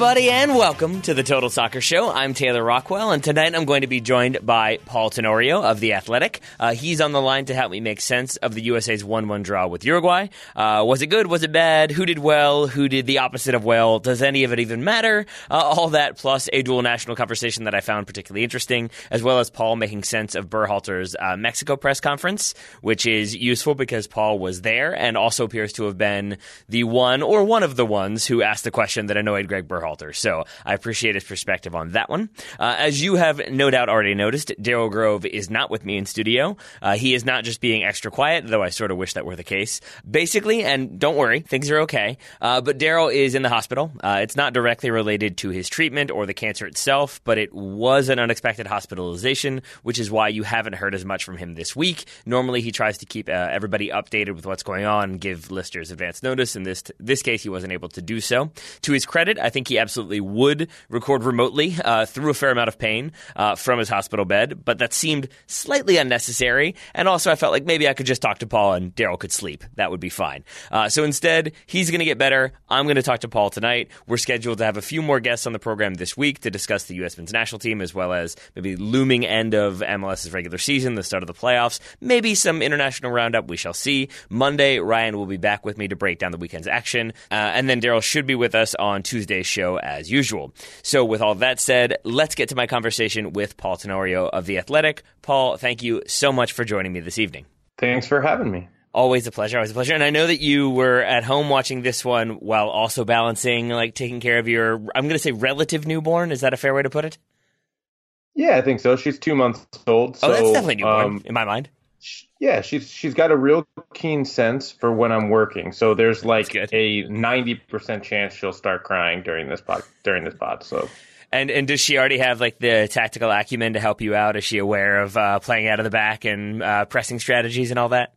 everybody, and welcome to the Total Soccer Show. I'm Taylor Rockwell, and tonight I'm going to be joined by Paul Tenorio of The Athletic. Uh, he's on the line to help me make sense of the USA's 1 1 draw with Uruguay. Uh, was it good? Was it bad? Who did well? Who did the opposite of well? Does any of it even matter? Uh, all that, plus a dual national conversation that I found particularly interesting, as well as Paul making sense of Berhalter's uh, Mexico press conference, which is useful because Paul was there and also appears to have been the one or one of the ones who asked the question that annoyed Greg Berhalter. So I appreciate his perspective on that one. Uh, as you have no doubt already noticed, Daryl Grove is not with me in studio. Uh, he is not just being extra quiet, though I sort of wish that were the case. Basically, and don't worry, things are okay. Uh, but Daryl is in the hospital. Uh, it's not directly related to his treatment or the cancer itself, but it was an unexpected hospitalization, which is why you haven't heard as much from him this week. Normally, he tries to keep uh, everybody updated with what's going on, give listeners advance notice. In this this case, he wasn't able to do so. To his credit, I think he absolutely would record remotely uh, through a fair amount of pain uh, from his hospital bed, but that seemed slightly unnecessary. And also, I felt like maybe I could just talk to Paul and Daryl could sleep. That would be fine. Uh, so instead, he's going to get better. I'm going to talk to Paul tonight. We're scheduled to have a few more guests on the program this week to discuss the U.S. men's national team as well as maybe looming end of MLS's regular season, the start of the playoffs, maybe some international roundup. We shall see. Monday, Ryan will be back with me to break down the weekend's action, uh, and then Daryl should be with us on Tuesday's show as usual. So, with all that said, let's get to my conversation with Paul Tenorio of The Athletic. Paul, thank you so much for joining me this evening. Thanks for having me. Always a pleasure. Always a pleasure. And I know that you were at home watching this one while also balancing, like, taking care of your, I'm going to say relative newborn. Is that a fair way to put it? Yeah, I think so. She's two months old. So, oh, that's definitely newborn um, in my mind. Yeah, she's she's got a real keen sense for when I'm working. So there's like a ninety percent chance she'll start crying during this pod during this pod. So and and does she already have like the tactical acumen to help you out? Is she aware of uh, playing out of the back and uh, pressing strategies and all that?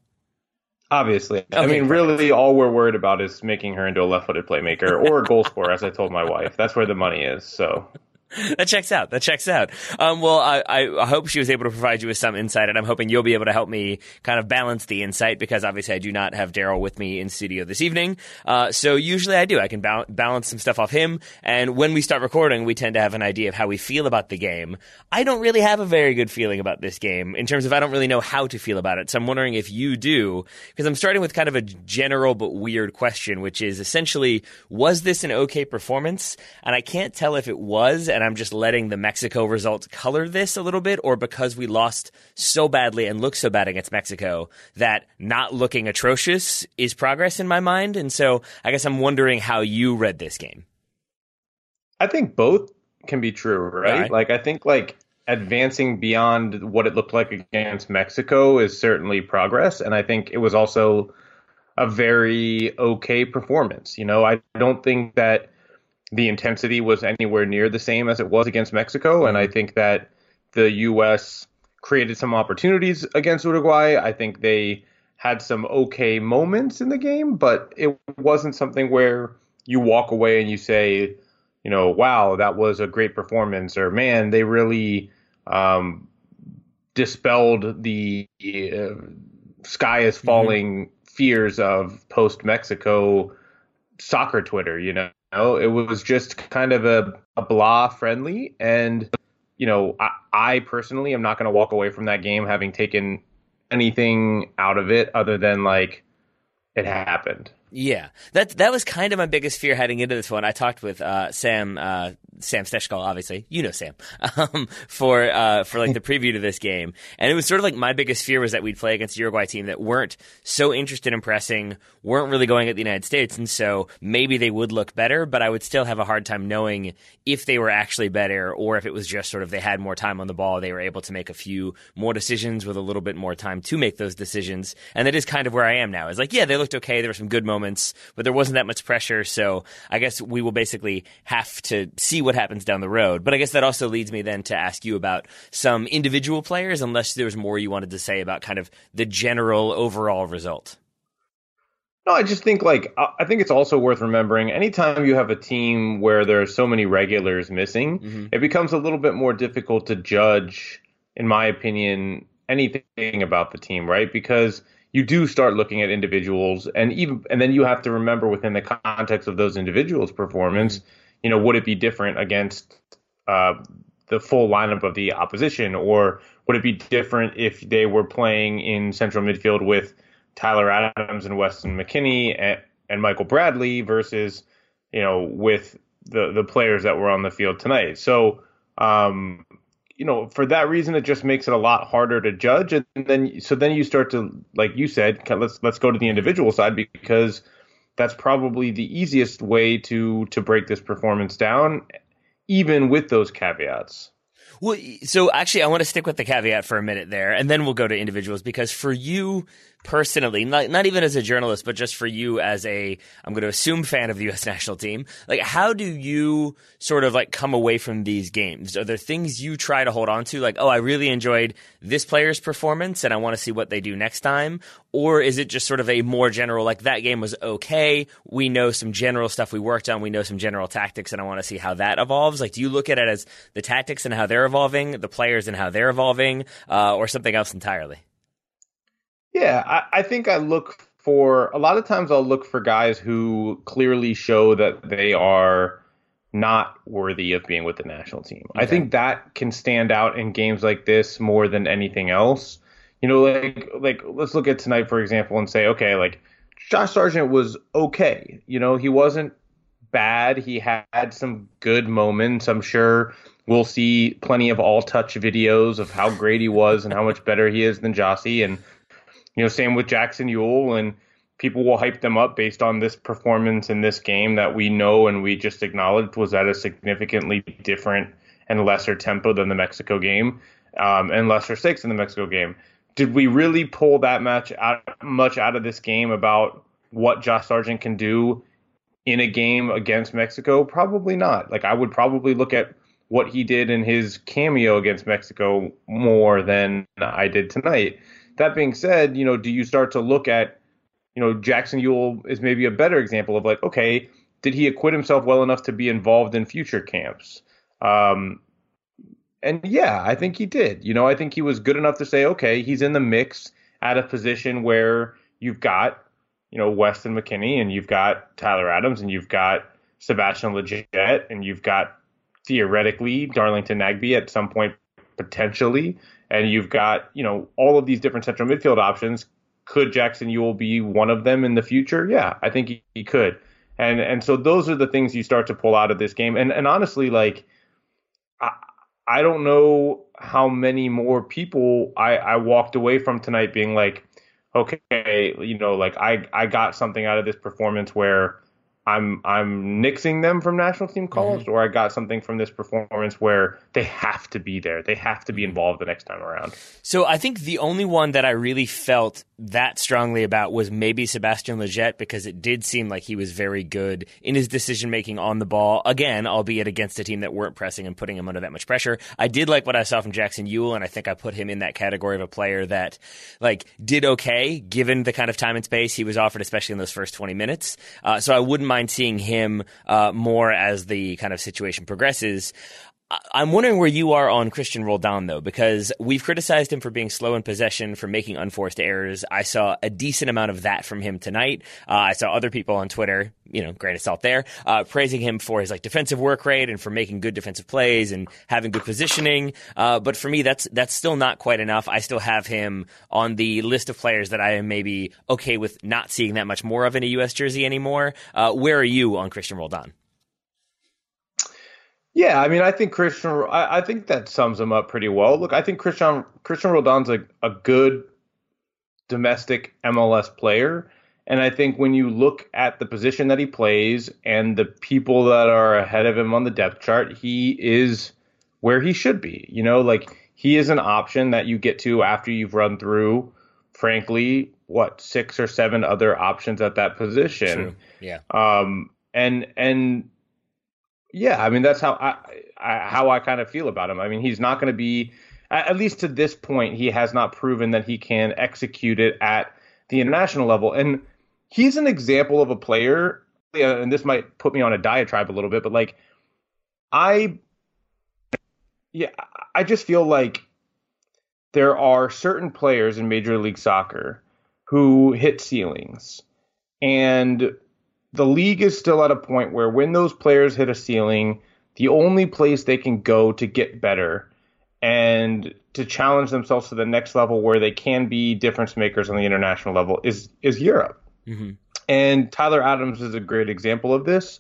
Obviously, okay, I mean, really, all we're worried about is making her into a left-footed playmaker or a goal scorer, as I told my wife. That's where the money is. So that checks out. That checks out. Um, well, I, I, hope she was able to provide you with some insight, and I'm hoping you'll be able to help me kind of balance the insight because obviously I do not have Daryl with me in studio this evening. Uh, so usually I do. I can ba- balance some stuff off him, and when we start recording, we tend to have an idea of how we feel about the game. I don't really have a very good feeling about this game in terms of I don't really know how to feel about it. So I'm wondering if you do, because I'm starting with kind of a general but weird question, which is essentially, was this an okay performance? And I can't tell if it was, and and I'm just letting the Mexico results color this a little bit, or because we lost so badly and looked so bad against Mexico that not looking atrocious is progress in my mind. And so I guess I'm wondering how you read this game. I think both can be true, right? right. Like I think like advancing beyond what it looked like against Mexico is certainly progress, and I think it was also a very okay performance. You know, I don't think that the intensity was anywhere near the same as it was against Mexico. And I think that the U.S. created some opportunities against Uruguay. I think they had some okay moments in the game, but it wasn't something where you walk away and you say, you know, wow, that was a great performance, or man, they really um, dispelled the uh, sky is mm-hmm. falling mm-hmm. fears of post Mexico soccer Twitter, you know know, it was just kind of a, a blah friendly. And, you know, I, I personally am not going to walk away from that game having taken anything out of it other than like it happened. Yeah, that that was kind of my biggest fear heading into this one. I talked with uh, Sam uh, Sam Stejskal, obviously, you know Sam, um, for uh, for like the preview to this game, and it was sort of like my biggest fear was that we'd play against a Uruguay team that weren't so interested in pressing, weren't really going at the United States, and so maybe they would look better, but I would still have a hard time knowing if they were actually better or if it was just sort of they had more time on the ball, they were able to make a few more decisions with a little bit more time to make those decisions, and that is kind of where I am now. Is like, yeah, they looked okay, there were some good moments moments, but there wasn't that much pressure. So I guess we will basically have to see what happens down the road. But I guess that also leads me then to ask you about some individual players, unless there's more you wanted to say about kind of the general overall result. No, I just think like I think it's also worth remembering anytime you have a team where there are so many regulars missing, mm-hmm. it becomes a little bit more difficult to judge, in my opinion, anything about the team, right? Because you do start looking at individuals and even and then you have to remember within the context of those individuals performance you know, would it be different against uh, the full lineup of the opposition, or would it be different if they were playing in central midfield with Tyler Adams and Weston McKennie and, and Michael Bradley versus, you know, with the the players that were on the field tonight. So, um, you know, for that reason, it just makes it a lot harder to judge. And then, so then you start to, like you said, let's let's go to the individual side because that's probably the easiest way to to break this performance down, even with those caveats. Well, so actually, I want to stick with the caveat for a minute there, and then we'll go to individuals because for you, personally, not, not even as a journalist, but just for you as a, I'm going to assume fan of the U.S. national team, like how do you sort of like come away from these games? Are there things you try to hold on to? Like, oh, I really enjoyed this player's performance and I want to see what they do next time? Or is it just sort of a more general, like that game was okay. We know some general stuff we worked on. We know some general tactics and I want to see how that evolves. Like, do you look at it as the tactics and how they're evolving, the players and how they're evolving, uh, or something else entirely? Yeah, I, I think I look for a lot of times I'll look for guys who clearly show that they are not worthy of being with the national team. Okay. I think that can stand out in games like this more than anything else. You know, like like let's look at tonight for example and say, okay, like Josh Sargent was okay. You know, he wasn't bad. He had some good moments. I'm sure we'll see plenty of all touch videos of how great he was and how much better he is than Jozy and you know, same with Jackson Yueill, and people will hype them up based on this performance in this game that we know and we just acknowledged was at a significantly different and lesser tempo than the Mexico game, um, and lesser stakes in the Mexico game. Did we really pull that much out, much out of this game about what Josh Sargent can do in a game against Mexico? Probably not. Like I would probably look at what he did in his cameo against Mexico more than I did tonight. That being said, you know, do you start to look at, you know, Jackson Yueill is maybe a better example of like, okay, did he acquit himself well enough to be involved in future camps? Um, and yeah, I think he did. You know, I think he was good enough to say, okay, he's in the mix at a position where you've got, you know, Weston McKennie and you've got Tyler Adams and you've got Sebastian Lletget and you've got theoretically Darlington Nagbe at some point potentially and you've got you know all of these different central midfield options. Could Jackson Yueill be one of them in the future? Yeah, I think he, he could. And and so those are the things you start to pull out of this game. And and honestly, like I, I don't know how many more people I, I walked away from tonight being like, okay, you know, like I I got something out of this performance where I'm I'm nixing them from national team calls, mm-hmm. or I got something from this performance where they have to be there. They have to be involved the next time around. So I think the only one that I really felt that strongly about was maybe Sebastian Lletget because it did seem like he was very good in his decision making on the ball. Again, albeit against a team that weren't pressing and putting him under that much pressure. I did like what I saw from Jackson Yueill, and I think I put him in that category of a player that like did okay given the kind of time and space he was offered, especially in those first twenty minutes. Uh, so I wouldn't mind seeing him uh, more as the kind of situation progresses. I'm wondering where you are on Cristian Roldan, though, because we've criticized him for being slow in possession, for making unforced errors. I saw a decent amount of that from him tonight. Uh, I saw other people on Twitter, you know, grain of salt there, uh, praising him for his like defensive work rate and for making good defensive plays and having good positioning. Uh, but for me, that's that's still not quite enough. I still have him on the list of players that I am maybe okay with not seeing that much more of in a U.S. jersey anymore. Uh, where are you on Cristian Roldan? Yeah, I mean, I think Cristian. I, I, think that sums him up pretty well. Look, I think Christian Cristian Roldan's a, a good domestic MLS player, and I think when you look at the position that he plays and the people that are ahead of him on the depth chart, he is where he should be. You know, like he is an option that you get to after you've run through, frankly, what six or seven other options at that position. True. Yeah. Um. And and yeah, I mean that's how I, I how I kind of feel about him. I mean he's not going to be at least to this point he has not proven that he can execute it at the international level and he's an example of a player and this might put me on a diatribe a little bit but like I yeah, I just feel like there are certain players in Major League Soccer who hit ceilings and the league is still at a point where when those players hit a ceiling, the only place they can go to get better and to challenge themselves to the next level where they can be difference makers on the international level is is Europe. Mm-hmm. And Tyler Adams is a great example of this.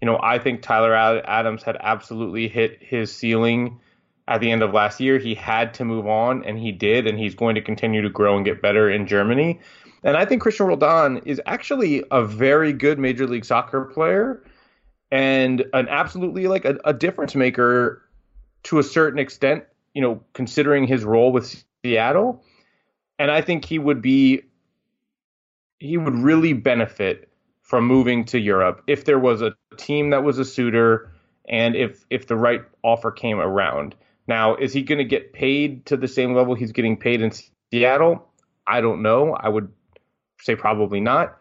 You know, I think Tyler Adams had absolutely hit his ceiling at the end of last year. He had to move on, and he did, and he's going to continue to grow and get better in Germany. And I think Cristian Roldan is actually a very good Major League Soccer player and an absolutely like a, a difference maker to a certain extent, you know, considering his role with Seattle. And I think he would be he would really benefit from moving to Europe if there was a team that was a suitor and if if the right offer came around. Now, is he going to get paid to the same level he's getting paid in Seattle? I don't know. I would say probably not.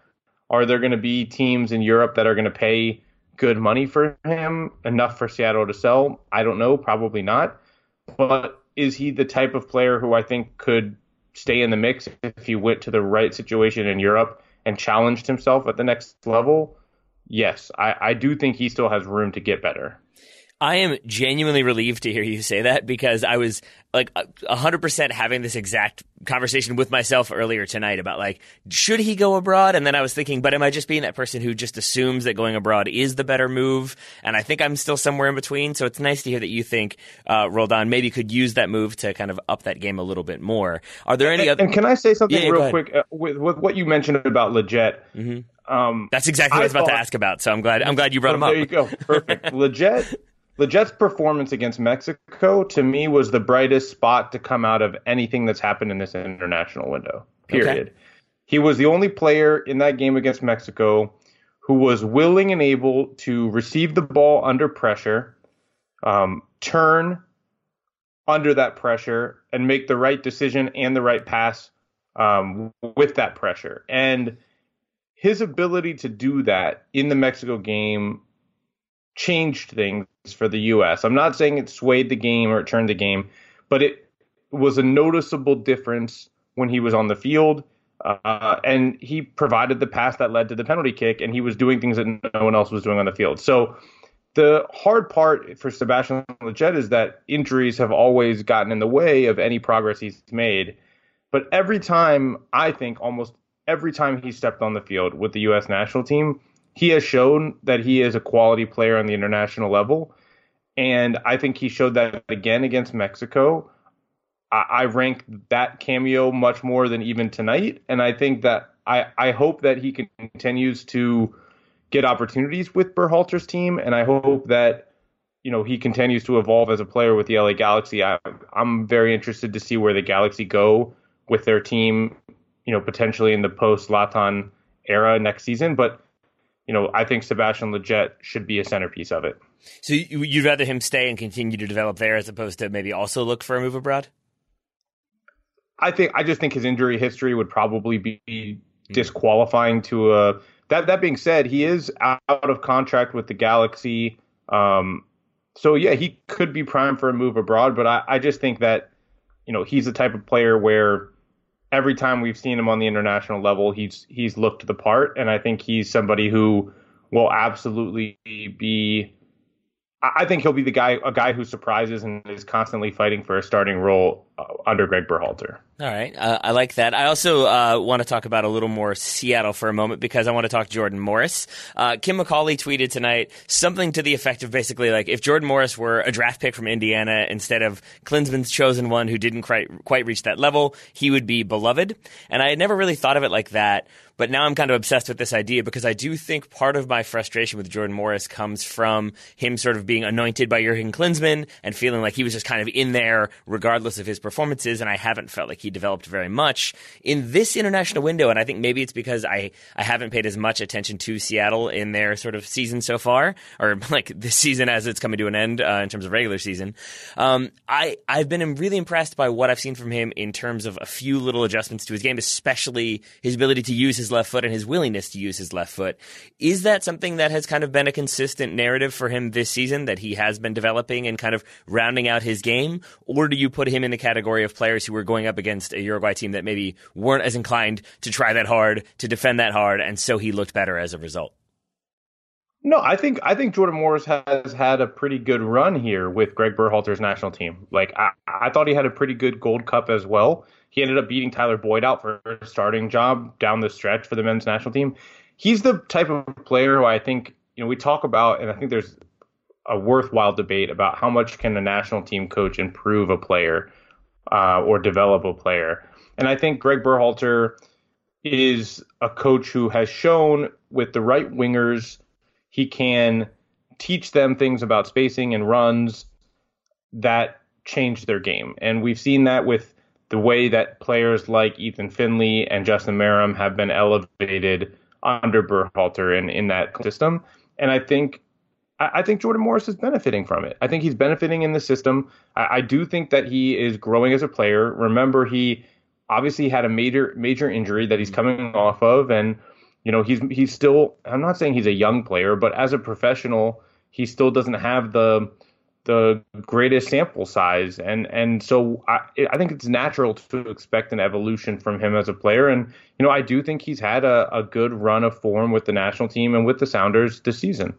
Are there going to be teams in Europe that are going to pay good money for him, enough for Seattle to sell? I don't know. Probably not. But is he the type of player who I think could stay in the mix if he went to the right situation in Europe and challenged himself at the next level? Yes, I, I do think he still has room to get better. I am genuinely relieved to hear you say that because I was like 100% having this exact conversation with myself earlier tonight about like, should he go abroad? And then I was thinking, but am I just being that person who just assumes that going abroad is the better move? And I think I'm still somewhere in between. So it's nice to hear that you think uh, Roldan maybe could use that move to kind of up that game a little bit more. Are there any and, other? And can I say something yeah, real quick uh, with, with what you mentioned about Lletget? Mm-hmm. Um, That's exactly what I was about thought, to ask about. So I'm glad I'm glad you brought him up. There you go. Perfect. Lletget Jets' performance against Mexico to me was the brightest spot to come out of anything that's happened in this international window. Period. Okay. He was the only player in that game against Mexico who was willing and able to receive the ball under pressure, um, turn under that pressure, and make the right decision and the right pass um, with that pressure. And his ability to do that in the Mexico game changed things for the U.S. I'm not saying it swayed the game or it turned the game, but it was a noticeable difference when he was on the field. Uh, and he provided the pass that led to the penalty kick, and he was doing things that no one else was doing on the field. So the hard part for Sebastian Lletget is that injuries have always gotten in the way of any progress he's made. But every time, I think almost every time he stepped on the field with the U.S. national team, he has shown that he is a quality player on the international level. And I think he showed that again against Mexico. I, I rank that cameo much more than even tonight. And I think that I, I hope that he continues to get opportunities with Berhalter's team. And I hope that, you know, he continues to evolve as a player with the LA Galaxy. I, I'm very interested to see where the Galaxy go with their team, you know, potentially in the post Zlatan era next season. But you know, I think Sebastian Lletget should be a centerpiece of it. So you'd rather him stay and continue to develop there as opposed to maybe also look for a move abroad? I think I just think his injury history would probably be disqualifying to a. That that being said, he is out of contract with the Galaxy. Um, so yeah, he could be primed for a move abroad, but I, I just think that you know he's the type of player where every time we've seen him on the international level, he's he's looked the part, and I think he's somebody who will absolutely be. I think he'll be the guy, a guy who surprises and is constantly fighting for a starting role uh, under Greg Berhalter. All right, uh, I like that. I also uh, want to talk about a little more Seattle for a moment because I want to talk Jordan Morris. Uh, Kim McCauley tweeted tonight something to the effect of basically like if Jordan Morris were a draft pick from Indiana instead of Klinsmann's chosen one who didn't quite quite reach that level, he would be beloved. And I had never really thought of it like that. But now I'm kind of obsessed with this idea because I do think part of my frustration with Jordan Morris comes from him sort of being anointed by Jurgen Klinsmann and feeling like he was just kind of in there regardless of his performances. And I haven't felt like he developed very much in this international window. And I think maybe it's because I, I haven't paid as much attention to Seattle in their sort of season so far, or like this season as it's coming to an end uh, in terms of regular season. Um, I, I've been really impressed by what I've seen from him in terms of a few little adjustments to his game, especially his ability to use his left foot and his willingness to use his left foot. Is that something that has kind of been a consistent narrative for him this season that he has been developing and kind of rounding out his game? Or do you put him in the category of players who were going up against a Uruguay team that maybe weren't as inclined to try that hard, to defend that hard, and so he looked better as a result? No, I think I think Jordan Morris has had a pretty good run here with Greg Berhalter's national team. Like I, I thought he had a pretty good Gold Cup as well. He ended up beating Tyler Boyd out for a starting job down the stretch for the men's national team. He's the type of player who I think you know we talk about, and I think there's a worthwhile debate about how much can a national team coach improve a player uh, or develop a player. And I think Greg Berhalter is a coach who has shown with the right wingers he can teach them things about spacing and runs that change their game. And we've seen that with the way that players like Ethan Finlay and Justin Meram have been elevated under Berhalter and in that system. And I think I, think Jordan Morris is benefiting from it. I think he's benefiting in the system. I, I do think that he is growing as a player. Remember, he obviously had a major major injury that he's coming off of, and you know, he's he's still. I'm not saying he's a young player, but as a professional, he still doesn't have the the greatest sample size, and and so I I think it's natural to expect an evolution from him as a player, and you know I do think he's had a, a good run of form with the national team and with the Sounders this season.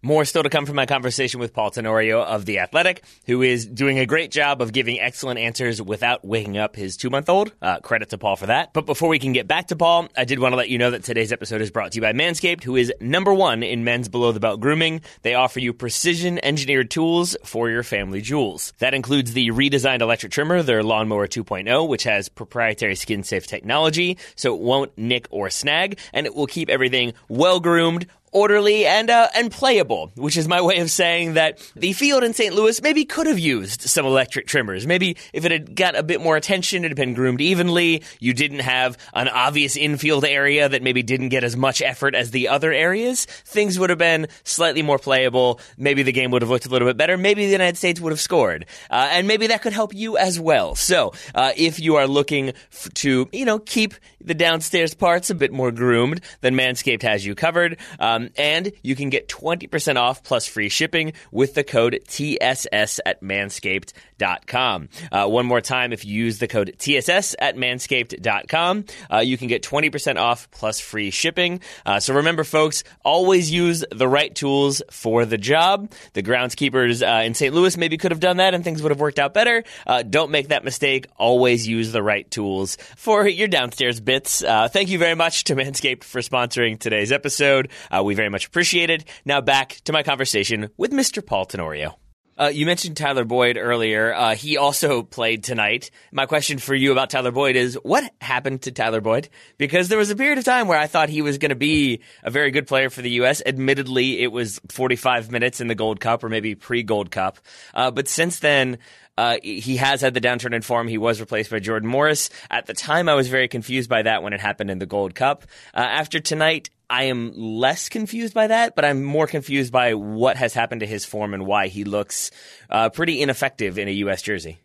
More still to come from my conversation with Paul Tenorio of The Athletic, who is doing a great job of giving excellent answers without waking up his two month old. Uh, credit to Paul for that. But before we can get back to Paul, I did want to let you know that today's episode is brought to you by Manscaped, who is number one in men's below the belt grooming. They offer you precision engineered tools for your family jewels. That includes the redesigned electric trimmer, their Lawnmower 2.0, which has proprietary skin safe technology, so it won't nick or snag, and it will keep everything well groomed orderly and uh, and playable, which is my way of saying that the field in St. Louis maybe could have used some electric trimmers. Maybe if it had got a bit more attention, it had been groomed evenly. You didn't have an obvious infield area that maybe didn't get as much effort as the other areas. Things would have been slightly more playable. Maybe the game would have looked a little bit better. Maybe the United States would have scored, uh, and maybe that could help you as well. So uh, if you are looking f- to you know keep the downstairs parts a bit more groomed, then Manscaped has you covered. Um, and you can get 20% off plus free shipping with the code TSS at manscaped.com. Uh, one more time, if you use the code TSS at manscaped.com, uh, you can get 20% off plus free shipping. Uh, so remember, folks, always use the right tools for the job. The groundskeepers uh, in St. Louis maybe could have done that and things would have worked out better. Uh, don't make that mistake. Always use the right tools for your downstairs bits. Uh, thank you very much to Manscaped for sponsoring today's episode. we very much appreciate it. Now back to my conversation with Mr. Paul Tenorio. Uh, you mentioned Tyler Boyd earlier. Uh, he also played tonight. My question for you about Tyler Boyd is what happened to Tyler Boyd? Because there was a period of time where I thought he was going to be a very good player for the U.S. Admittedly, it was 45 minutes in the Gold Cup or maybe pre Gold Cup. Uh, but since then, uh, he has had the downturn in form. He was replaced by Jordan Morris. At the time, I was very confused by that when it happened in the Gold Cup. Uh, after tonight, I am less confused by that, but I'm more confused by what has happened to his form and why he looks uh, pretty ineffective in a U.S. jersey.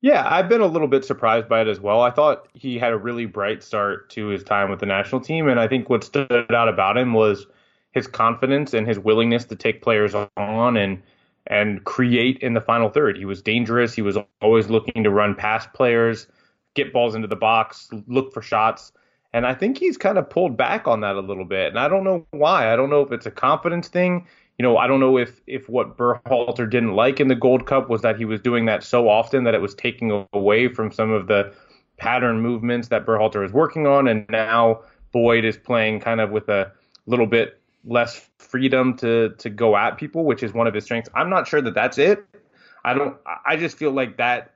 Yeah, I've been a little bit surprised by it as well. I thought he had a really bright start to his time with the national team, and I think what stood out about him was his confidence and his willingness to take players on and and create in the final third. He was dangerous. He was always looking to run past players, get balls into the box, look for shots. And I think he's kind of pulled back on that a little bit. And I don't know why. I don't know if it's a confidence thing. You know, I don't know if if what Berhalter didn't like in the Gold Cup was that he was doing that so often that it was taking away from some of the pattern movements that Berhalter is working on. And now Boyd is playing kind of with a little bit less freedom to to go at people, which is one of his strengths. I'm not sure that that's it. I don't. I just feel like that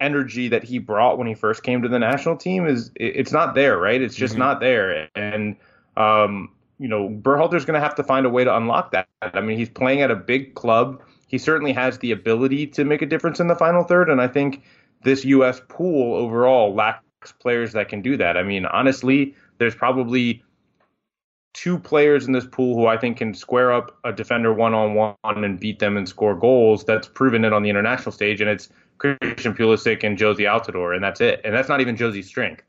energy that he brought when he first came to the national team is it's not there, right? It's just mm-hmm. not there, and um, you know, Berhalter's going to have to find a way to unlock that. I mean, he's playing at a big club. He certainly has the ability to make a difference in the final third, and I think this U.S. pool overall lacks players that can do that. I mean, honestly, there's probably two players in this pool who I think can square up a defender one on one and beat them and score goals. That's proven it on the international stage, and it's Christian Pulisic and Jozy Altidore, and that's it. And that's not even Jozy's strength.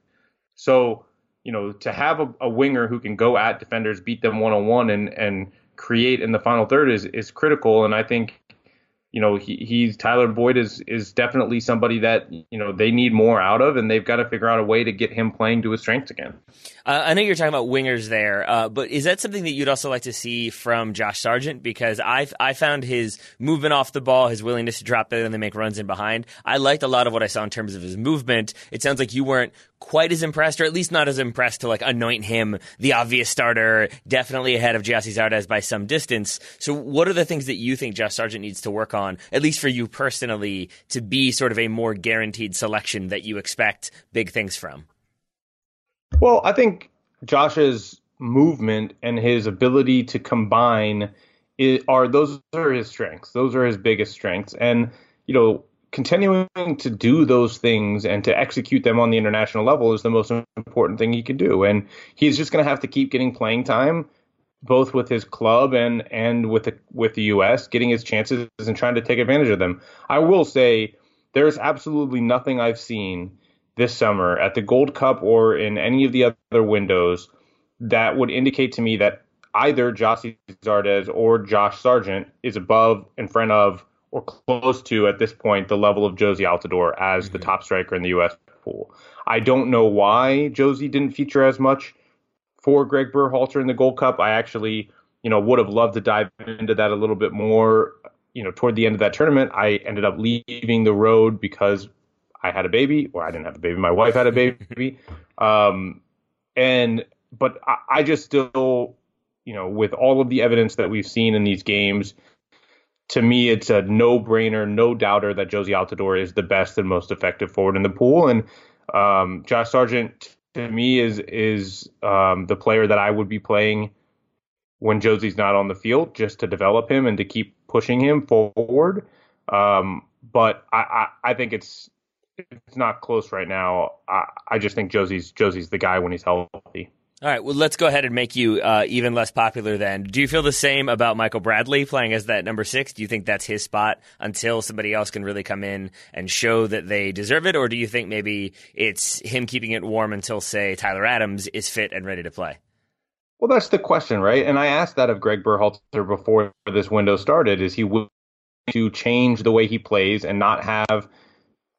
So, you know, to have a, a winger who can go at defenders, beat them one on one, and and create in the final third is is critical. And I think, you know, he, he's Tyler Boyd is is definitely somebody that you know they need more out of, and they've got to figure out a way to get him playing to his strengths again. Uh, I know you're talking about wingers there, uh, but is that something that you'd also like to see from Josh Sargent? Because I I found his movement off the ball, his willingness to drop it and then make runs in behind. I liked a lot of what I saw in terms of his movement. It sounds like you weren't quite as impressed, or at least not as impressed to like anoint him the obvious starter, definitely ahead of Gyasi Zardes by some distance. So, what are the things that you think Josh Sargent needs to work on, at least for you personally, to be sort of a more guaranteed selection that you expect big things from? Well, I think Josh's movement and his ability to combine are those are his strengths. Those are his biggest strengths, and you know, continuing to do those things and to execute them on the international level is the most important thing he can do. And he's just going to have to keep getting playing time, both with his club and and with the with the U.S. getting his chances and trying to take advantage of them. I will say there's absolutely nothing I've seen this summer at the Gold Cup or in any of the other windows that would indicate to me that either Gyasi Zardes or Josh Sargent is above, in front of, or close to at this point the level of Jozy Altidore as mm-hmm. the top striker in the U.S. pool. I don't know why Jozy didn't feature as much for Greg Berhalter in the Gold Cup. I actually, you know, would have loved to dive into that a little bit more. You know, toward the end of that tournament, I ended up leaving the road because I had a baby, or I didn't have a baby. My wife had a baby, um, and but I, I just still, you know, with all of the evidence that we've seen in these games, to me, it's a no-brainer, no doubter that Jozy Altidore is the best and most effective forward in the pool, and um, Josh Sargent to me is is um, the player that I would be playing when Jozy's not on the field, just to develop him and to keep pushing him forward. Um, but I, I, I think it's it's not close right now. I, I just think Josie's Jozy's the guy when he's healthy. All right, well, let's go ahead and make you uh, even less popular then. Do you feel the same about Michael Bradley playing as that number six? Do you think that's his spot until somebody else can really come in and show that they deserve it? Or do you think maybe it's him keeping it warm until, say, Tyler Adams is fit and ready to play? Well, that's the question, right? And I asked that of Greg Berhalter before this window started. Is he willing to change the way he plays and not have –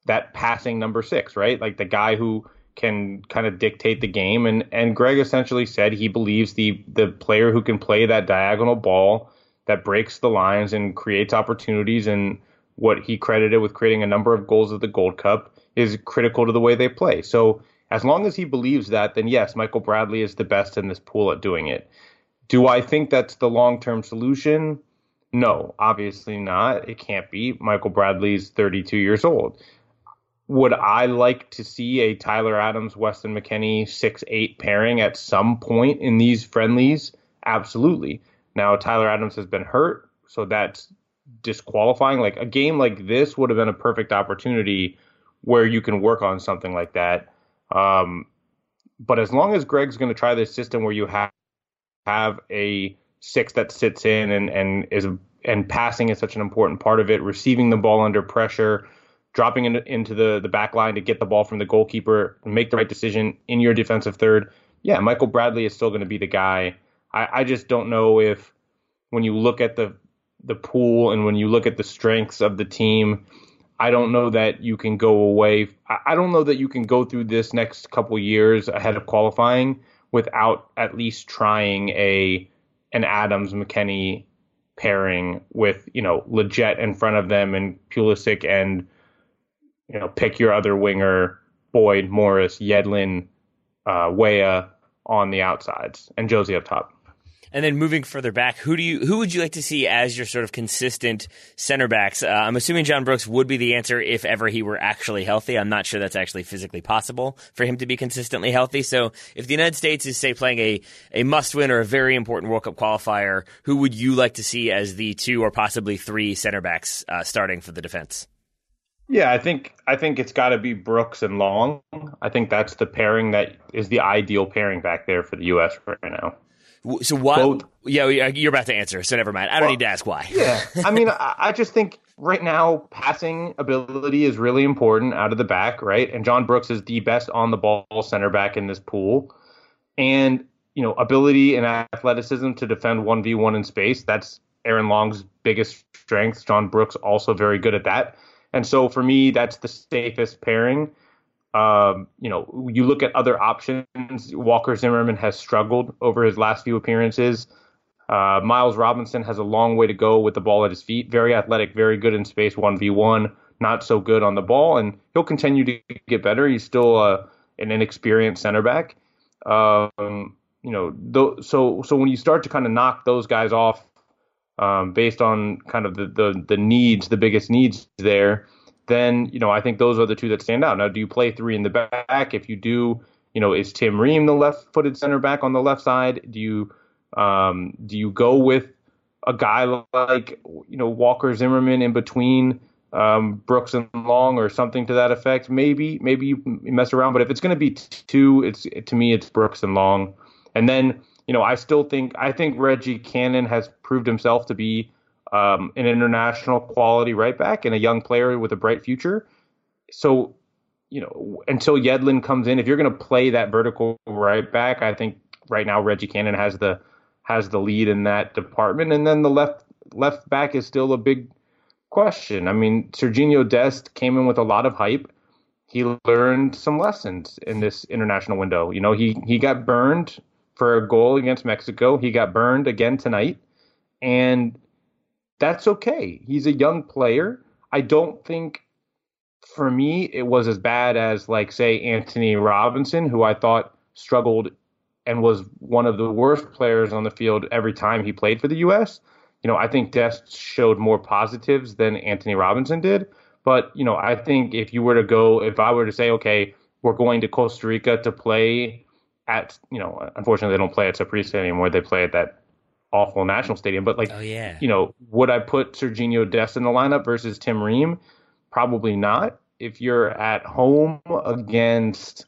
that passing number six, right? Like the guy who can kind of dictate the game. And and Greg essentially said he believes the the player who can play that diagonal ball that breaks the lines and creates opportunities and what he credited with creating a number of goals at the Gold Cup is critical to the way they play. So as long as he believes that, then yes, Michael Bradley is the best in this pool at doing it. Do I think that's the long term solution? No, obviously not. It can't be. Michael Bradley's 32 years old would I like to see a Tyler Adams, Weston McKennie six eight pairing at some point in these friendlies? Absolutely. Now Tyler Adams has been hurt, so that's disqualifying. Like a game like this would have been a perfect opportunity where you can work on something like that. Um, but as long as Greg's going to try this system where you have have a six that sits in and and is and passing is such an important part of it, receiving the ball under pressure dropping in, into the, the back line to get the ball from the goalkeeper make the right decision in your defensive third, yeah, Michael Bradley is still going to be the guy. I, I just don't know if when you look at the the pool and when you look at the strengths of the team, I don't know that you can go away. I don't know that you can go through this next couple years ahead of qualifying without at least trying a an Adams McKennie pairing with you know Lletget in front of them and Pulisic and you know, pick your other winger, Boyd, Morris, Yedlin, uh, Weah on the outsides, and Jozy up top. And then moving further back, who do you who would you like to see as your sort of consistent center backs? Uh, I'm assuming John Brooks would be the answer if ever he were actually healthy. I'm not sure that's actually physically possible for him to be consistently healthy. So if the United States is say playing a a must win or a very important World Cup qualifier, who would you like to see as the two or possibly three center backs uh, starting for the defense? Yeah, I think I think it's got to be Brooks and Long. I think that's the pairing that is the ideal pairing back there for the U.S. right now. So why? Both, yeah, uh, you're about to answer, so never mind. I don't well, need to ask why. yeah, I mean, I just think right now passing ability is really important out of the back, right? And John Brooks is the best on the ball center back in this pool, and you know, ability and athleticism to defend one v one in space. That's Aaron Long's biggest strength. John Brooks also very good at that. And so for me, that's the safest pairing. Um, you know, you look at other options. Walker Zimmerman has struggled over his last few appearances. Uh, Miles Robinson has a long way to go with the ball at his feet. Very athletic, very good in space, 1v1, not so good on the ball, and he'll continue to get better. He's still uh, an inexperienced center back. Um, you know, th- so so when you start to kind of knock those guys off um, based on kind of the, the the needs, the biggest needs there, then you know I think those are the two that stand out. Now, do you play three in the back? If you do, you know, is Tim Ream the left-footed center back on the left side? Do you um, do you go with a guy like you know Walker Zimmerman in between um, Brooks and Long or something to that effect? Maybe maybe you mess around, but if it's going to be two, it's to me it's Brooks and Long, and then you know I still think I think Reggie Cannon has proved himself to be um, an international quality right back and a young player with a bright future. So, you know, until Yedlin comes in, if you're going to play that vertical right back, I think right now Reggie Cannon has the has the lead in that department, and then the left left back is still a big question. I mean, Serginho Dest came in with a lot of hype. He learned some lessons in this international window. You know, he he got burned for a goal against Mexico. He got burned again tonight, and that's okay. He's a young player. I don't think for me it was as bad as like say Antonee Robinson, who I thought struggled and was one of the worst players on the field every time he played for the U.S. You know, I think Dest showed more positives than Antonee Robinson did. But you know, I think if you were to go, if I were to say, okay, we're going to Costa Rica to play at, you know, unfortunately they don't play at Saprissa anymore. They play at that awful national stadium. But like, oh, yeah. you know, would I put Serginho Dest in the lineup versus Tim Ream? Probably not. If you're at home against,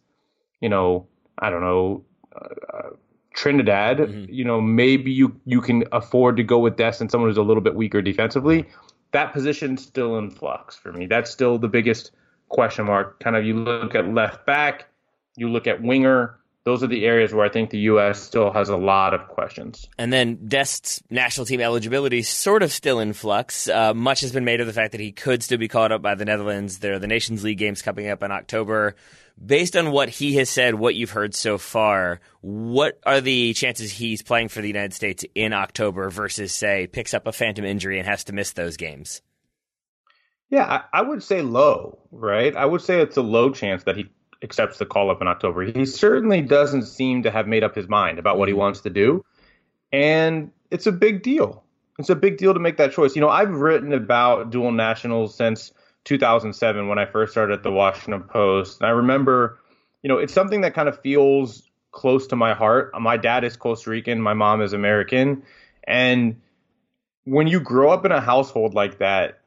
you know, I don't know, uh, Trinidad, mm-hmm. you know, maybe you you can afford to go with Dest and someone who's a little bit weaker defensively. That position's still in flux for me. That's still the biggest question mark. Kind of, you look at left back, you look at winger those are the areas where I think the U.S. still has a lot of questions. And then Dest's national team eligibility is sort of still in flux. Uh, much has been made of the fact that he could still be called up by the Netherlands. There are the Nations League games coming up in October. Based on what he has said, what you've heard so far, what are the chances he's playing for the United States in October versus, say, picks up a phantom injury and has to miss those games? Yeah, I, I would say low, right? I would say it's a low chance that he accepts the call up in October. He certainly doesn't seem to have made up his mind about what he mm-hmm. wants to do. And it's a big deal. It's a big deal to make that choice. You know, I've written about dual nationals since 2007 when I first started at the Washington Post. And I remember, you know, it's something that kind of feels close to my heart. My dad is Costa Rican, my mom is American. And when you grow up in a household like that,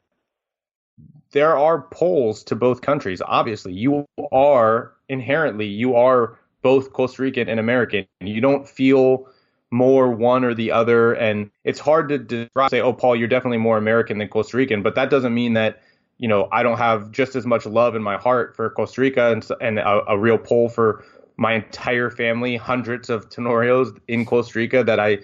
there are polls to both countries. Obviously, you are inherently you are both Costa Rican and American. You don't feel more one or the other, and it's hard to describe, say, "Oh, Paul, you're definitely more American than Costa Rican," but that doesn't mean that you know I don't have just as much love in my heart for Costa Rica and, and a, a real pull for my entire family, hundreds of Tenorios in Costa Rica that I,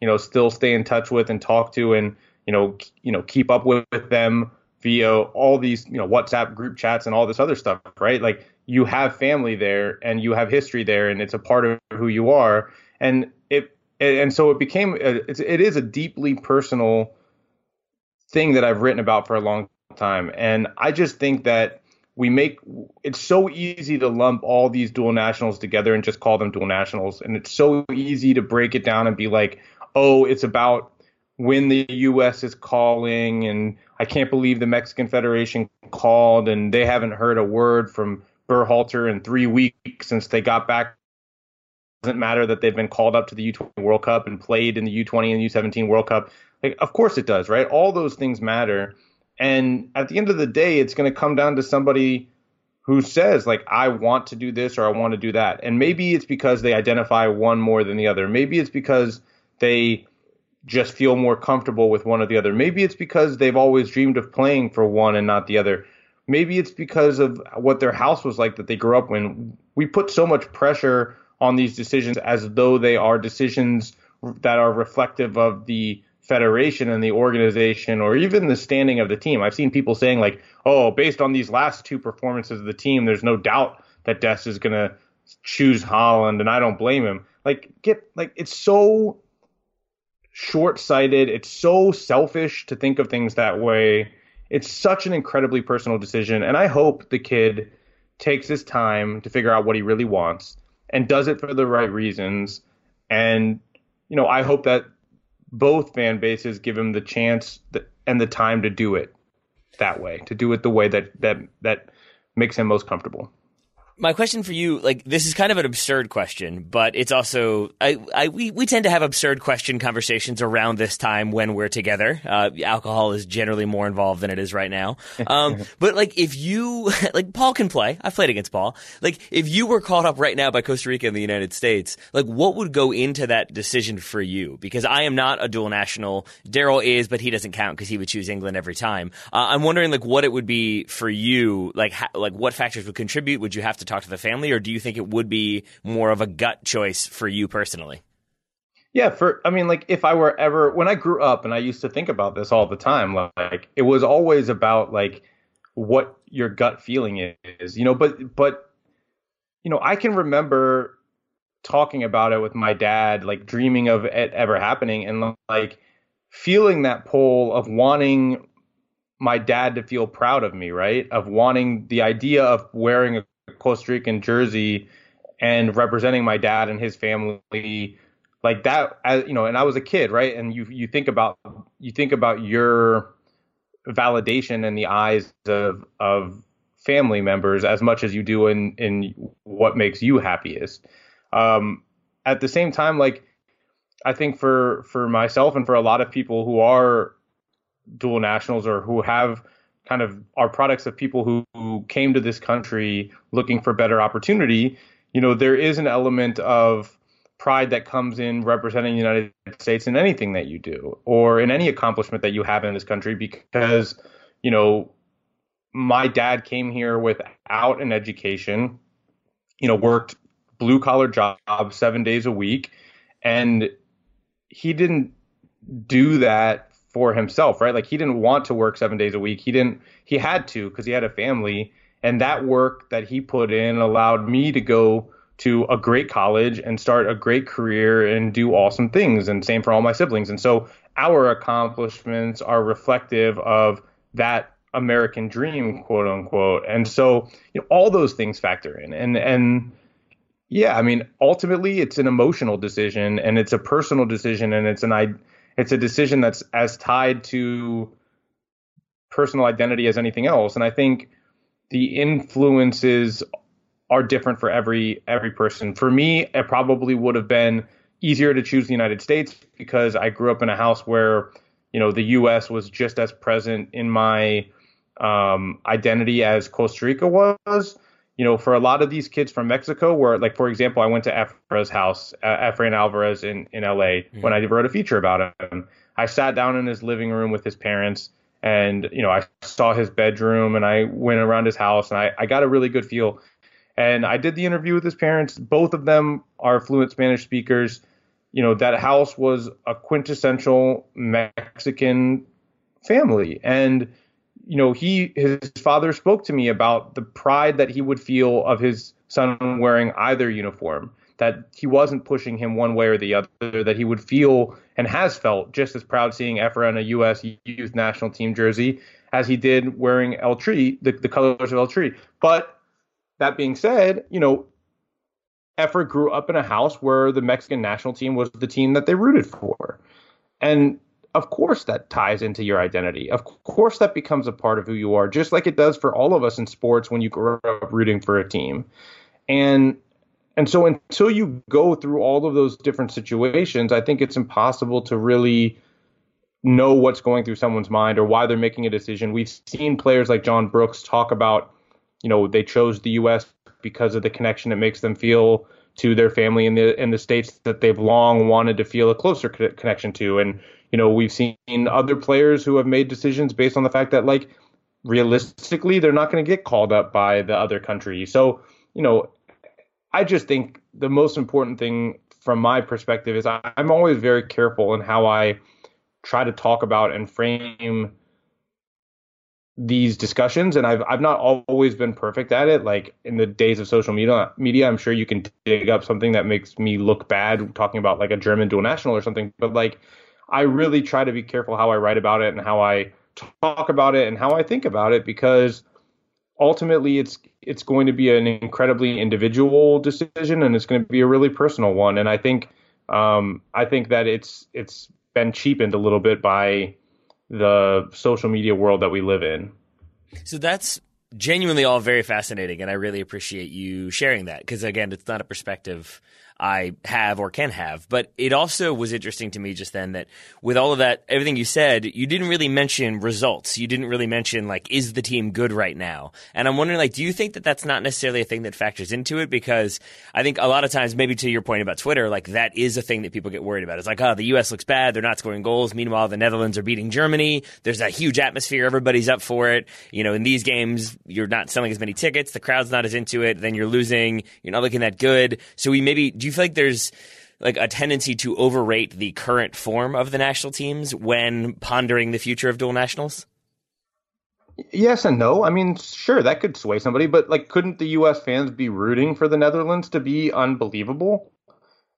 you know, still stay in touch with and talk to, and you know, you know, keep up with, with them via all these, you know, WhatsApp group chats and all this other stuff, right? Like you have family there and you have history there and it's a part of who you are. And it, and so it became, a, it's, it is a deeply personal thing that I've written about for a long time. And I just think that we make it's so easy to lump all these dual nationals together and just call them dual nationals. And it's so easy to break it down and be like, oh, it's about when the U.S. is calling, and I can't believe the Mexican Federation called, and they haven't heard a word from Berhalter in three weeks since they got back. It doesn't matter that they've been called up to the U20 World Cup and played in the U20 and U17 World Cup. Like, of course it does, right? All those things matter. And at the end of the day, it's going to come down to somebody who says like I want to do this or I want to do that. And maybe it's because they identify one more than the other. Maybe it's because they just feel more comfortable with one or the other. Maybe it's because they've always dreamed of playing for one and not the other. Maybe it's because of what their house was like that they grew up in. We put so much pressure on these decisions as though they are decisions that are reflective of the federation and the organization or even the standing of the team. I've seen people saying like, "Oh, based on these last two performances of the team, there's no doubt that Dest is going to choose Holland," and I don't blame him." Like get like it's so short-sighted, it's so selfish to think of things that way. It's such an incredibly personal decision and I hope the kid takes his time to figure out what he really wants and does it for the right reasons. And you know, I hope that both fan bases give him the chance and the time to do it that way, to do it the way that that that makes him most comfortable my question for you, like this is kind of an absurd question, but it's also I, I we, we tend to have absurd question conversations around this time when we're together. Uh, alcohol is generally more involved than it is right now. Um, but like if you like Paul can play, I've played against Paul. Like if you were caught up right now by Costa Rica and the United States, like what would go into that decision for you? Because I am not a dual national. Daryl is, but he doesn't count because he would choose England every time. Uh, I'm wondering like what it would be for you. Like ha- like what factors would contribute? Would you have to talk to the family, or do you think it would be more of a gut choice for you personally? Yeah, for I mean, like if I were ever when I grew up and I used to think about this all the time, like it was always about like what your gut feeling is, you know. But but you know, I can remember talking about it with my dad, like dreaming of it ever happening, and like feeling that pull of wanting my dad to feel proud of me, right? Of wanting the idea of wearing a Costa Rican jersey and representing my dad and his family like that as you know and I was a kid right? And you you think about you think about your validation in the eyes of of family members as much as you do in in what makes you happiest. Um at the same time like I think for for myself and for a lot of people who are dual nationals or who have kind of are products of people who, who came to this country looking for better opportunity, you know, there is an element of pride that comes in representing the United States in anything that you do or in any accomplishment that you have in this country because, you know, my dad came here without an education, you know, worked blue collar job seven days a week. And he didn't do that for himself, right? Like he didn't want to work seven days a week. He didn't, he had to because he had a family. And that work that he put in allowed me to go to a great college and start a great career and do awesome things. And same for all my siblings. And so our accomplishments are reflective of that American dream, quote unquote. And so, you know, all those things factor in. And, and, yeah, I mean, ultimately, it's an emotional decision and it's a personal decision and it's an I it's a decision that's as tied to personal identity as anything else. And I think the influences are different for every every person. For me, it probably would have been easier to choose the United States because I grew up in a house where you know the U.S. was just as present in my um, identity as Costa Rica was you know, for a lot of these kids from Mexico, where like for example, I went to Efra's house, uh, Efrain Alvarez in in LA mm-hmm. when I wrote a feature about him. I sat down in his living room with his parents, and you know, I saw his bedroom, and I went around his house, and I I got a really good feel. And I did the interview with his parents. Both of them are fluent Spanish speakers. You know, that house was a quintessential Mexican family, and you know, he his father spoke to me about the pride that he would feel of his son wearing either uniform. That he wasn't pushing him one way or the other. That he would feel and has felt just as proud seeing Efra in a U.S. Youth National Team jersey as he did wearing El Tri, the, the colors of El Tri. But that being said, you know, Efra grew up in a house where the Mexican national team was the team that they rooted for. And of course that ties into your identity. Of course that becomes a part of who you are, just like it does for all of us in sports when you grow up rooting for a team. And and so until you go through all of those different situations, I think it's impossible to really know what's going through someone's mind or why they're making a decision. We've seen players like John Brooks talk about, you know, they chose the US because of the connection it makes them feel to their family in the in the states that they've long wanted to feel a closer connection to and you know, we've seen other players who have made decisions based on the fact that, like, realistically, they're not going to get called up by the other country. So, you know, I just think the most important thing from my perspective is I'm always very careful in how I try to talk about and frame these discussions and I've I've not always been perfect at it like in the days of social media media I'm sure you can dig up something that makes me look bad talking about like a German dual national or something but like I really try to be careful how I write about it and how I talk about it and how I think about it because ultimately it's it's going to be an incredibly individual decision and it's going to be a really personal one and I think um I think that it's it's been cheapened a little bit by the social media world that we live in. So that's genuinely all very fascinating, and I really appreciate you sharing that because again, it's not a perspective I have or can have. But it also was interesting to me just then that with all of that, everything you said, you didn't really mention results. You didn't really mention like, is the team good right now? And I'm wondering, like, do you think that that's not necessarily a thing that factors into it? Because I think a lot of times, maybe to your point about Twitter, like that is a thing that people get worried about. It's like, oh, the U.S. looks bad. They're not scoring goals. Meanwhile, the Netherlands are beating Germany. There's a huge atmosphere. Everybody's up for it. You know, in these games, you're not selling as many tickets. The crowd's not as into it. Then you're losing. You're not looking that good. So we maybe, do you you feel like there's like a tendency to overrate the current form of the national teams when pondering the future of dual nationals? Yes and no. I mean, sure, that could sway somebody, but like, couldn't the U.S. fans be rooting for the Netherlands to be unbelievable?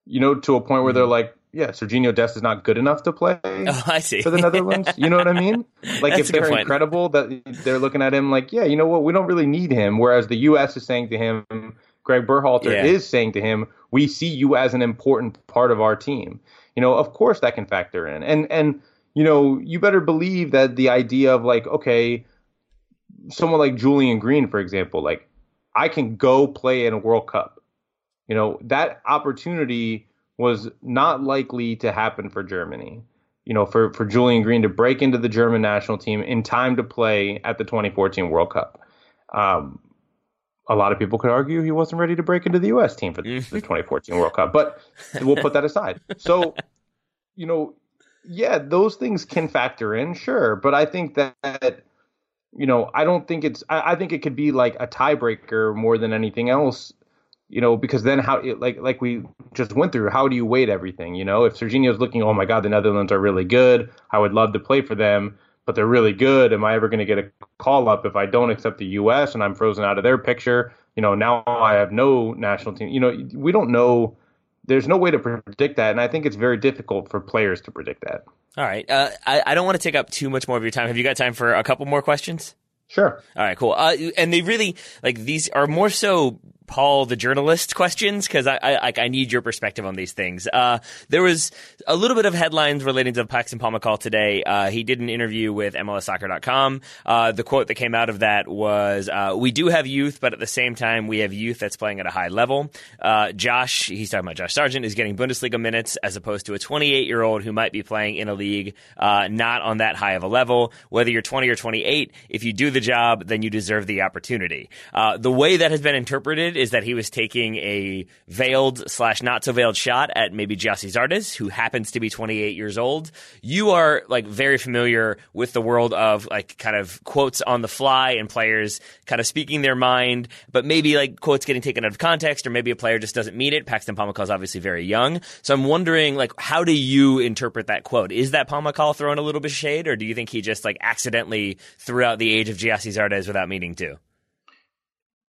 You know, to a point where mm they're like, yeah, Serginho Dest is not good enough to play oh, I see. for the Netherlands. You know what I mean? Like if they're incredible, that they're looking at him like, yeah, you know what, we don't really need him. Whereas the U.S. is saying to him, Greg Berhalter yeah. is saying to him, "We see you as an important part of our team." You know, of course that can factor in, and and you know, you better believe that the idea of like, okay, someone like Julian Green, for example, like I can go play in a World Cup. You know, that opportunity was not likely to happen for Germany. You know, for for Julian Green to break into the German national team in time to play at the 2014 World Cup. Um, a lot of people could argue he wasn't ready to break into the U.S. team for the, the mm-hmm. 2014 World Cup, but we'll put that aside. So, you know, yeah, those things can factor in, sure, but I think that, you know, I don't think it's. I, I think it could be like a tiebreaker more than anything else. You know, because then how, like, like we just went through, how do you weight everything? You know, if Serginho's looking, oh my God, the Netherlands are really good. I would love to play for them but they're really good. Am I ever going to get a call up if I don't accept the U.S. and I'm frozen out of their picture? You know, now I have no national team. You know, we don't know. There's no way to predict that, and I think it's very difficult for players to predict that. All right, uh, I, I don't want to take up too much more of your time. Have you got time for a couple more questions? Sure. All right, cool. Uh, and they really like these are more so Paul the journalist questions because I, I I need your perspective on these things. Uh, there was a little bit of headlines relating to Paxton Pomykal today. Uh, he did an interview with MLSsoccer.com. Uh, the quote that came out of that was, uh, "We do have youth, but at the same time, we have youth that's playing at a high level." Uh, Josh, he's talking about Josh Sargent, is getting Bundesliga minutes as opposed to a 28 year old who might be playing in a league uh, not on that high of a level. Whether you're 20 or 28, if you do the job, then you deserve the opportunity. the way that has been interpreted is that he was taking a veiled slash not so veiled shot at maybe Gyasi Zardes, who happens to be 28 years old. You are like very familiar with the world of like kind of quotes on the fly and players kind of speaking their mind, but maybe like quotes getting taken out of context, or maybe a player just doesn't mean it. Paxton Pomykal is obviously very young, so I'm wondering like how do you interpret that quote? Is that Pomykal throwing a little bit of shade, or do you think he just like accidentally threw out the age of Gyasi Zardes without meaning to?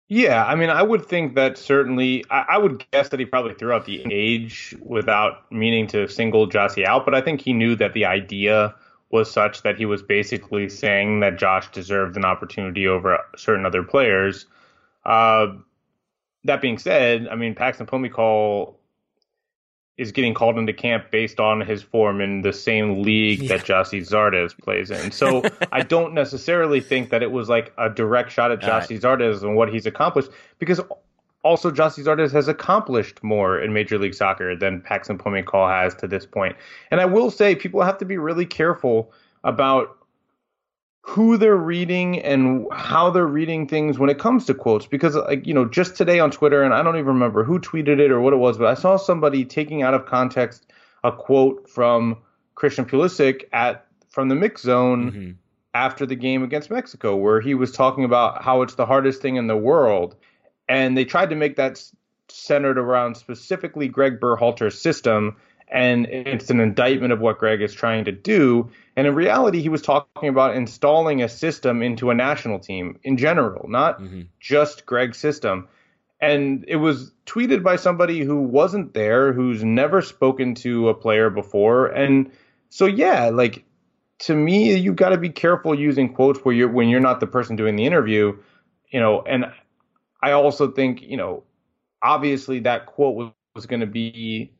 Yeah, I mean, I would think that certainly. I, I, would guess that he probably threw out the age without meaning to single Gyasi out, but I think he knew that the idea was such that he was basically saying that Josh deserved an opportunity over certain other players. Uh, that being said, I mean, Paxton Pomykal is getting called into camp based on his form in the same league yeah. that Gyasi Zardes plays in. So I don't necessarily think that it was like a direct shot at Gyasi right. Zardes and what he's accomplished because also Gyasi Zardes has accomplished more in Major League Soccer than Paxton Pomykal has to this point. And I will say people have to be really careful about who they're reading and how they're reading things when it comes to quotes because like you know just today on Twitter and I don't even remember who tweeted it or what it was but I saw somebody taking out of context a quote from Christian Pulisic at from the mix zone mm-hmm. after the game against Mexico where he was talking about how it's the hardest thing in the world and they tried to make that centered around specifically Greg Berhalter's system and it's an indictment of what Greg is trying to do. And in reality, he was talking about installing a system into a national team in general, not mm-hmm. just Greg's system. And it was tweeted by somebody who wasn't there, who's never spoken to a player before. And so, yeah, like to me, you've got to be careful using quotes where you're when you're not the person doing the interview, you know. And I also think, you know, obviously that quote was, was going to be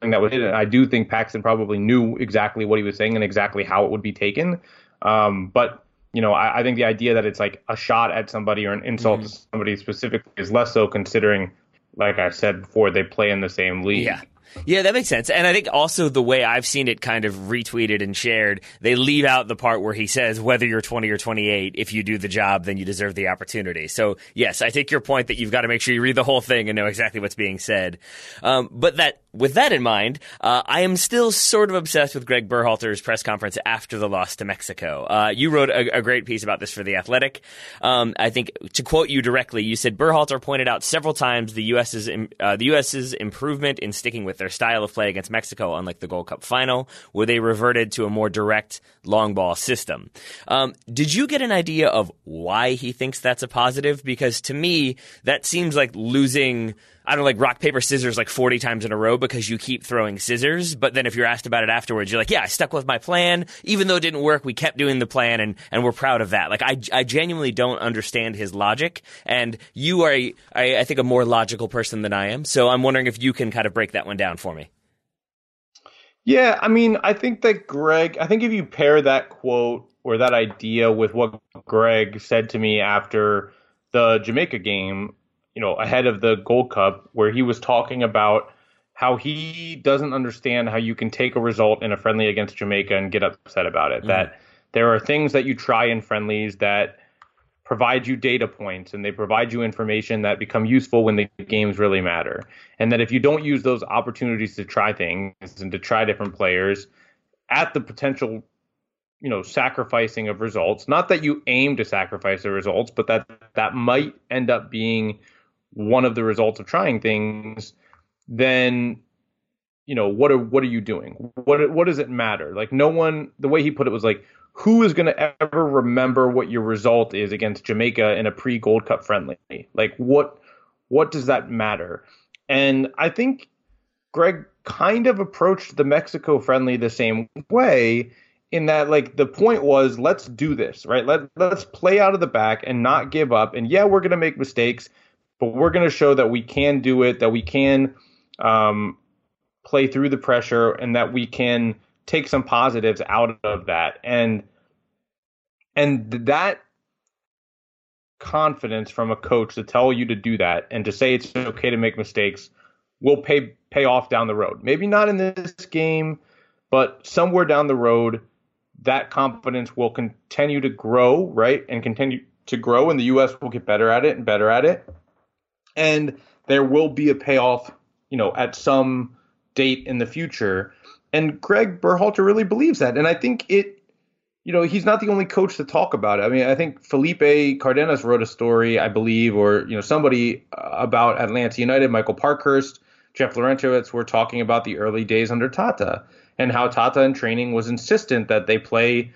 that was it. And I do think Paxton probably knew exactly what he was saying and exactly how it would be taken. Um, but you know, I, I, think the idea that it's like a shot at somebody or an insult mm-hmm. to somebody specifically is less so considering, like I said before, they play in the same league. Yeah. Yeah, that makes sense. And I think also the way I've seen it kind of retweeted and shared, they leave out the part where he says, whether you're 20 or 28, if you do the job, then you deserve the opportunity. So, yes, I take your point that you've got to make sure you read the whole thing and know exactly what's being said. Um, but that, with that in mind, uh, I am still sort of obsessed with Greg Berhalter's press conference after the loss to Mexico. Uh, you wrote a, a, great piece about this for The Athletic. Um, I think, to quote you directly, you said Berhalter pointed out several times the U.S.'s, uh, the U.S.'s improvement in sticking with their style of play against Mexico, unlike the Gold Cup final, where they reverted to a more direct long ball system. Um, did you get an idea of why he thinks that's a positive? Because to me, that seems like losing. I don't know, like rock, paper, scissors like 40 times in a row because you keep throwing scissors. But then if you're asked about it afterwards, you're like, yeah, I stuck with my plan. Even though it didn't work, we kept doing the plan and, and we're proud of that. Like, I, I genuinely don't understand his logic. And you are, a, I, I think, a more logical person than I am. So I'm wondering if you can kind of break that one down for me. Yeah, I mean, I think that Greg, I think if you pair that quote or that idea with what Greg said to me after the Jamaica game, you know, ahead of the Gold Cup, where he was talking about how he doesn't understand how you can take a result in a friendly against Jamaica and get upset about it. Mm-hmm. That there are things that you try in friendlies that provide you data points and they provide you information that become useful when the games really matter. And that if you don't use those opportunities to try things and to try different players at the potential, you know, sacrificing of results, not that you aim to sacrifice the results, but that that might end up being one of the results of trying things, then you know what are what are you doing what what does it matter like no one the way he put it was like who is going to ever remember what your result is against Jamaica in a pre Gold Cup friendly? Like what what does that matter? And I think Greg kind of approached the Mexico friendly the same way in that like the point was let's do this, right? Let let's play out of the back and not give up. And yeah, we're going to make mistakes, but we're going to show that we can do it, that we can um, play through the pressure and that we can take some positives out of that and and that confidence from a coach to tell you to do that and to say it's okay to make mistakes will pay pay off down the road. Maybe not in this game, but somewhere down the road that confidence will continue to grow, right? And continue to grow and the US will get better at it and better at it. And there will be a payoff, you know, at some date in the future and Greg Berhalter really believes that. And I think it, you know, he's not the only coach to talk about it. I mean, I think Felipe Cardenas wrote a story, I believe, or, you know, somebody uh, about Atlanta United, Michael Parkhurst, Jeff Larentowicz were talking about the early days under Tata and how Tata in training was insistent that they play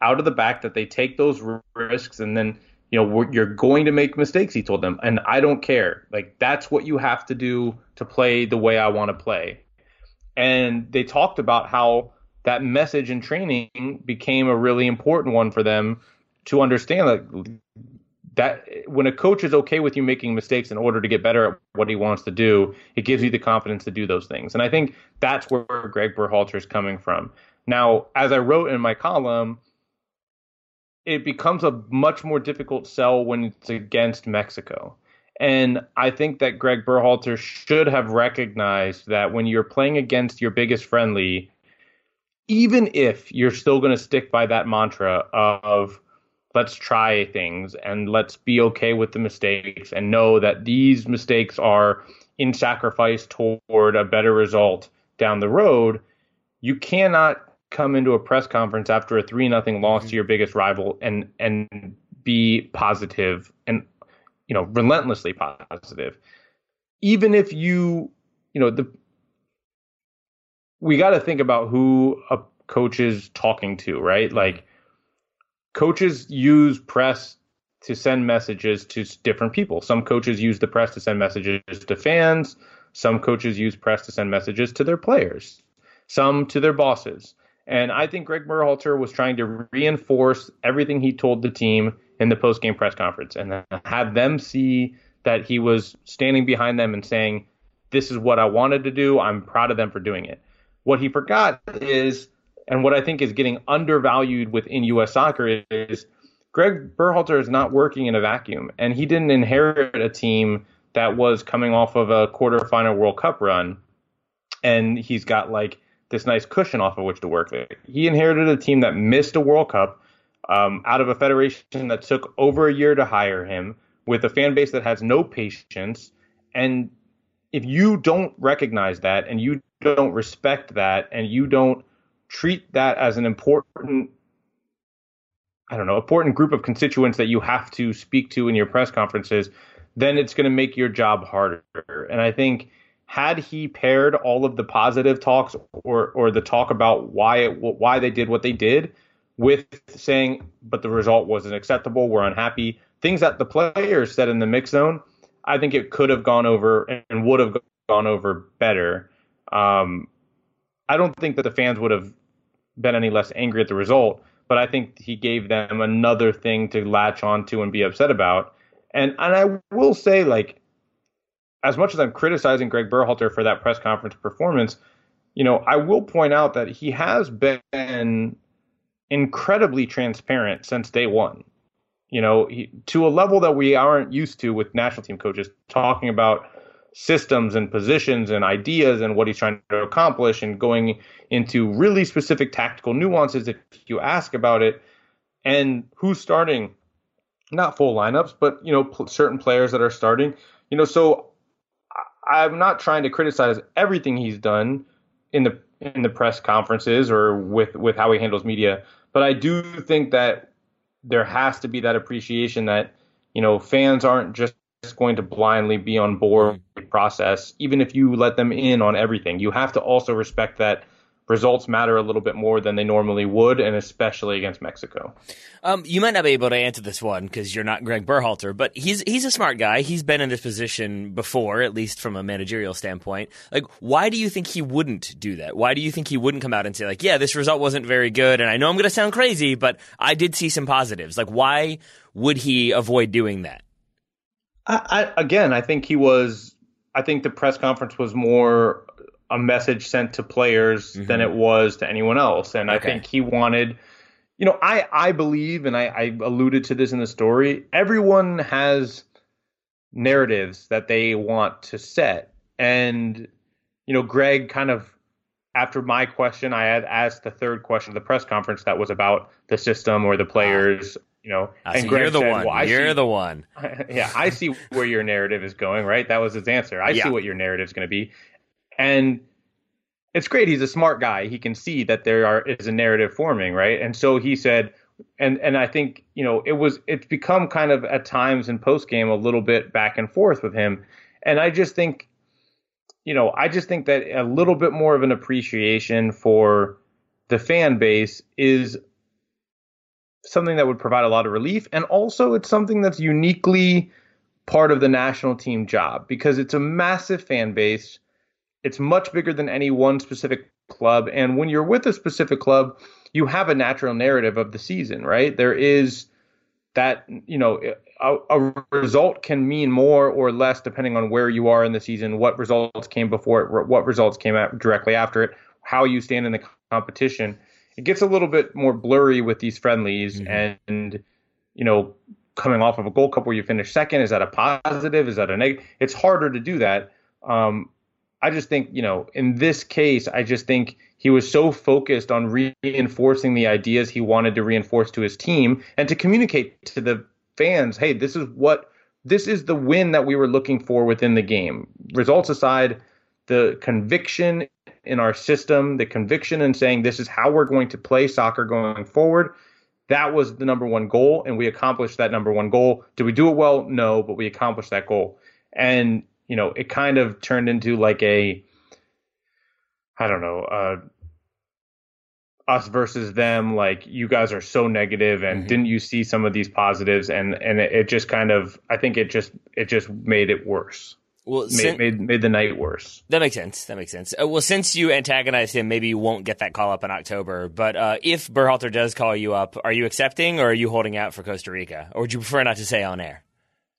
out of the back, that they take those risks, and then, you know, you're going to make mistakes, he told them. And I don't care. Like, that's what you have to do to play the way I want to play and they talked about how that message in training became a really important one for them to understand like that when a coach is okay with you making mistakes in order to get better at what he wants to do, it gives you the confidence to do those things. And I think that's where Greg Berhalter is coming from. Now, as I wrote in my column, it becomes a much more difficult sell when it's against Mexico. And I think that Greg Berhalter should have recognized that when you're playing against your biggest friendly, even if you're still going to stick by that mantra of let's try things and let's be okay with the mistakes and know that these mistakes are in sacrifice toward a better result down the road, you cannot come into a press conference after a 3 nothing loss mm-hmm. to your biggest rival and and be positive and you know, relentlessly positive. Even if you, you know, the we got to think about who a coach is talking to, right? Like coaches use press to send messages to different people. Some coaches use the press to send messages to fans. Some coaches use press to send messages to their players. Some to their bosses. And I think Greg Berhalter was trying to reinforce everything he told the team in the post game press conference and have them see that he was standing behind them and saying, This is what I wanted to do. I'm proud of them for doing it. What he forgot is, and what I think is getting undervalued within U.S. soccer is Greg Berhalter is not working in a vacuum, and he didn't inherit a team that was coming off of a quarterfinal World Cup run, and he's got like this nice cushion off of which to work. He inherited a team that missed a World Cup um, out of a federation that took over a year to hire him, with a fan base that has no patience. And if you don't recognize that and you don't respect that and you don't treat that as an important I don't know, important group of constituents that you have to speak to in your press conferences, then it's going to make your job harder. And I think had he paired all of the positive talks or or the talk about why it, why they did what they did with saying, but the result wasn't acceptable, we're unhappy, things that the players said in the mix zone, I think it could have gone over and would have gone over better. Um, I don't think that the fans would have been any less angry at the result, but I think he gave them another thing to latch onto and be upset about. And and I will say, like, as much as I'm criticizing Greg Berhalter for that press conference performance, you know, I will point out that he has been incredibly transparent since day one. You know, he, to a level that we aren't used to with national team coaches talking about systems and positions and ideas and what he's trying to accomplish and going into really specific tactical nuances if you ask about it and who's starting. Not full lineups but you know pl- certain players that are starting. You know so I'm not trying to criticize everything he's done in the in the press conferences or with with how he handles media but I do think that there has to be that appreciation that you know fans aren't just going to blindly be on board mm-hmm. process even if you let them in on everything you have to also respect that results matter a little bit more than they normally would, and especially against Mexico. Um, you might not be able to answer this one because you're not Greg Berhalter, but he's he's a smart guy. He's been in this position before, at least from a managerial standpoint. Like, why do you think he wouldn't do that? Why do you think he wouldn't come out and say, like, yeah, this result wasn't very good, and I know I'm going to sound crazy, but I did see some positives. Like, why would he avoid doing that? I, I, again, I think he was. I think the press conference was more a message sent to players mm-hmm. than it was to anyone else. And okay. I think he wanted, you know, I, I believe, and I, I alluded to this in the story, everyone has narratives that they want to set. And, you know, Greg kind of, after my question, I had asked the third question of the press conference that was about the system or the players. You know, and Greg you're the said, one. Well, you're see, the one. yeah, I see where your narrative is going. Right, that was his answer. I yeah. see what your narrative is going to be, and it's great. He's a smart guy. He can see that there are is a narrative forming, right? And so he said, and and I think you know it was it's become kind of at times in post game a little bit back and forth with him, and I just think, you know, I just think that a little bit more of an appreciation for the fan base is something that would provide a lot of relief, and also it's something that's uniquely part of the national team job because it's a massive fan base it's much bigger than any one specific club. And when you're with a specific club, you have a natural narrative of the season, right? There is that, you know, a, a, result can mean more or less depending on where you are in the season, what results came before it, what results came out directly after it, how you stand in the competition. It gets a little bit more blurry with these friendlies mm-hmm. and, you know, coming off of a Gold Cup where you finish second, is that a positive? Is that a negative? It's harder to do that. Um, I just think, you know, in this case, I just think he was so focused on reinforcing the ideas he wanted to reinforce to his team and to communicate to the fans, hey, this is what this is the win that we were looking for within the game. Results aside, the conviction in our system, the conviction in saying this is how we're going to play soccer going forward. That was the number one goal, and we accomplished that number one goal. Did we do it well? No, but we accomplished that goal. And you know, it kind of turned into like a I don't know, uh, us versus them. Like you guys are so negative, and mm-hmm. didn't you see some of these positives? And and it, it just kind of, I think it just it just made it worse. Well, made, sin- made, made the night worse. That makes sense. That makes sense. Uh, well, since you antagonized him, maybe you won't get that call up in October. But uh, if Berhalter does call you up, are you accepting or are you holding out for Costa Rica, or would you prefer not to say on air?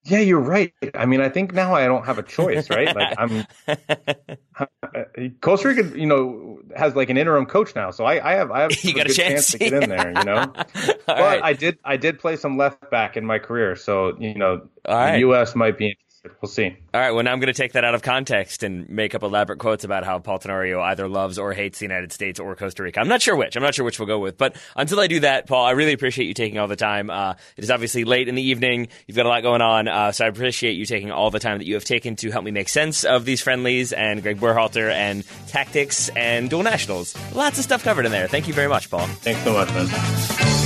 Yeah, you're right. I mean, I think now I don't have a choice, right? Like I'm Costa Rica, you know, has like an interim coach now, so I, I have I have you got a chance. chance. to get in there, you know. but right. I did I did play some left back in my career, so you know, All the U.S. might be We'll see. All right. Well, now I'm going to take that out of context and make up elaborate quotes about how Paul Tenorio either loves or hates the United States or Costa Rica. I'm not sure which. I'm not sure which we'll go with. But until I do that, Paul, I really appreciate you taking all the time. Uh, it is obviously late in the evening. You've got a lot going on. Uh, so I appreciate you taking all the time that you have taken to help me make sense of these friendlies and Greg Berhalter and tactics and dual nationals. Lots of stuff covered in there. Thank you very much, Paul. Thanks so much, man.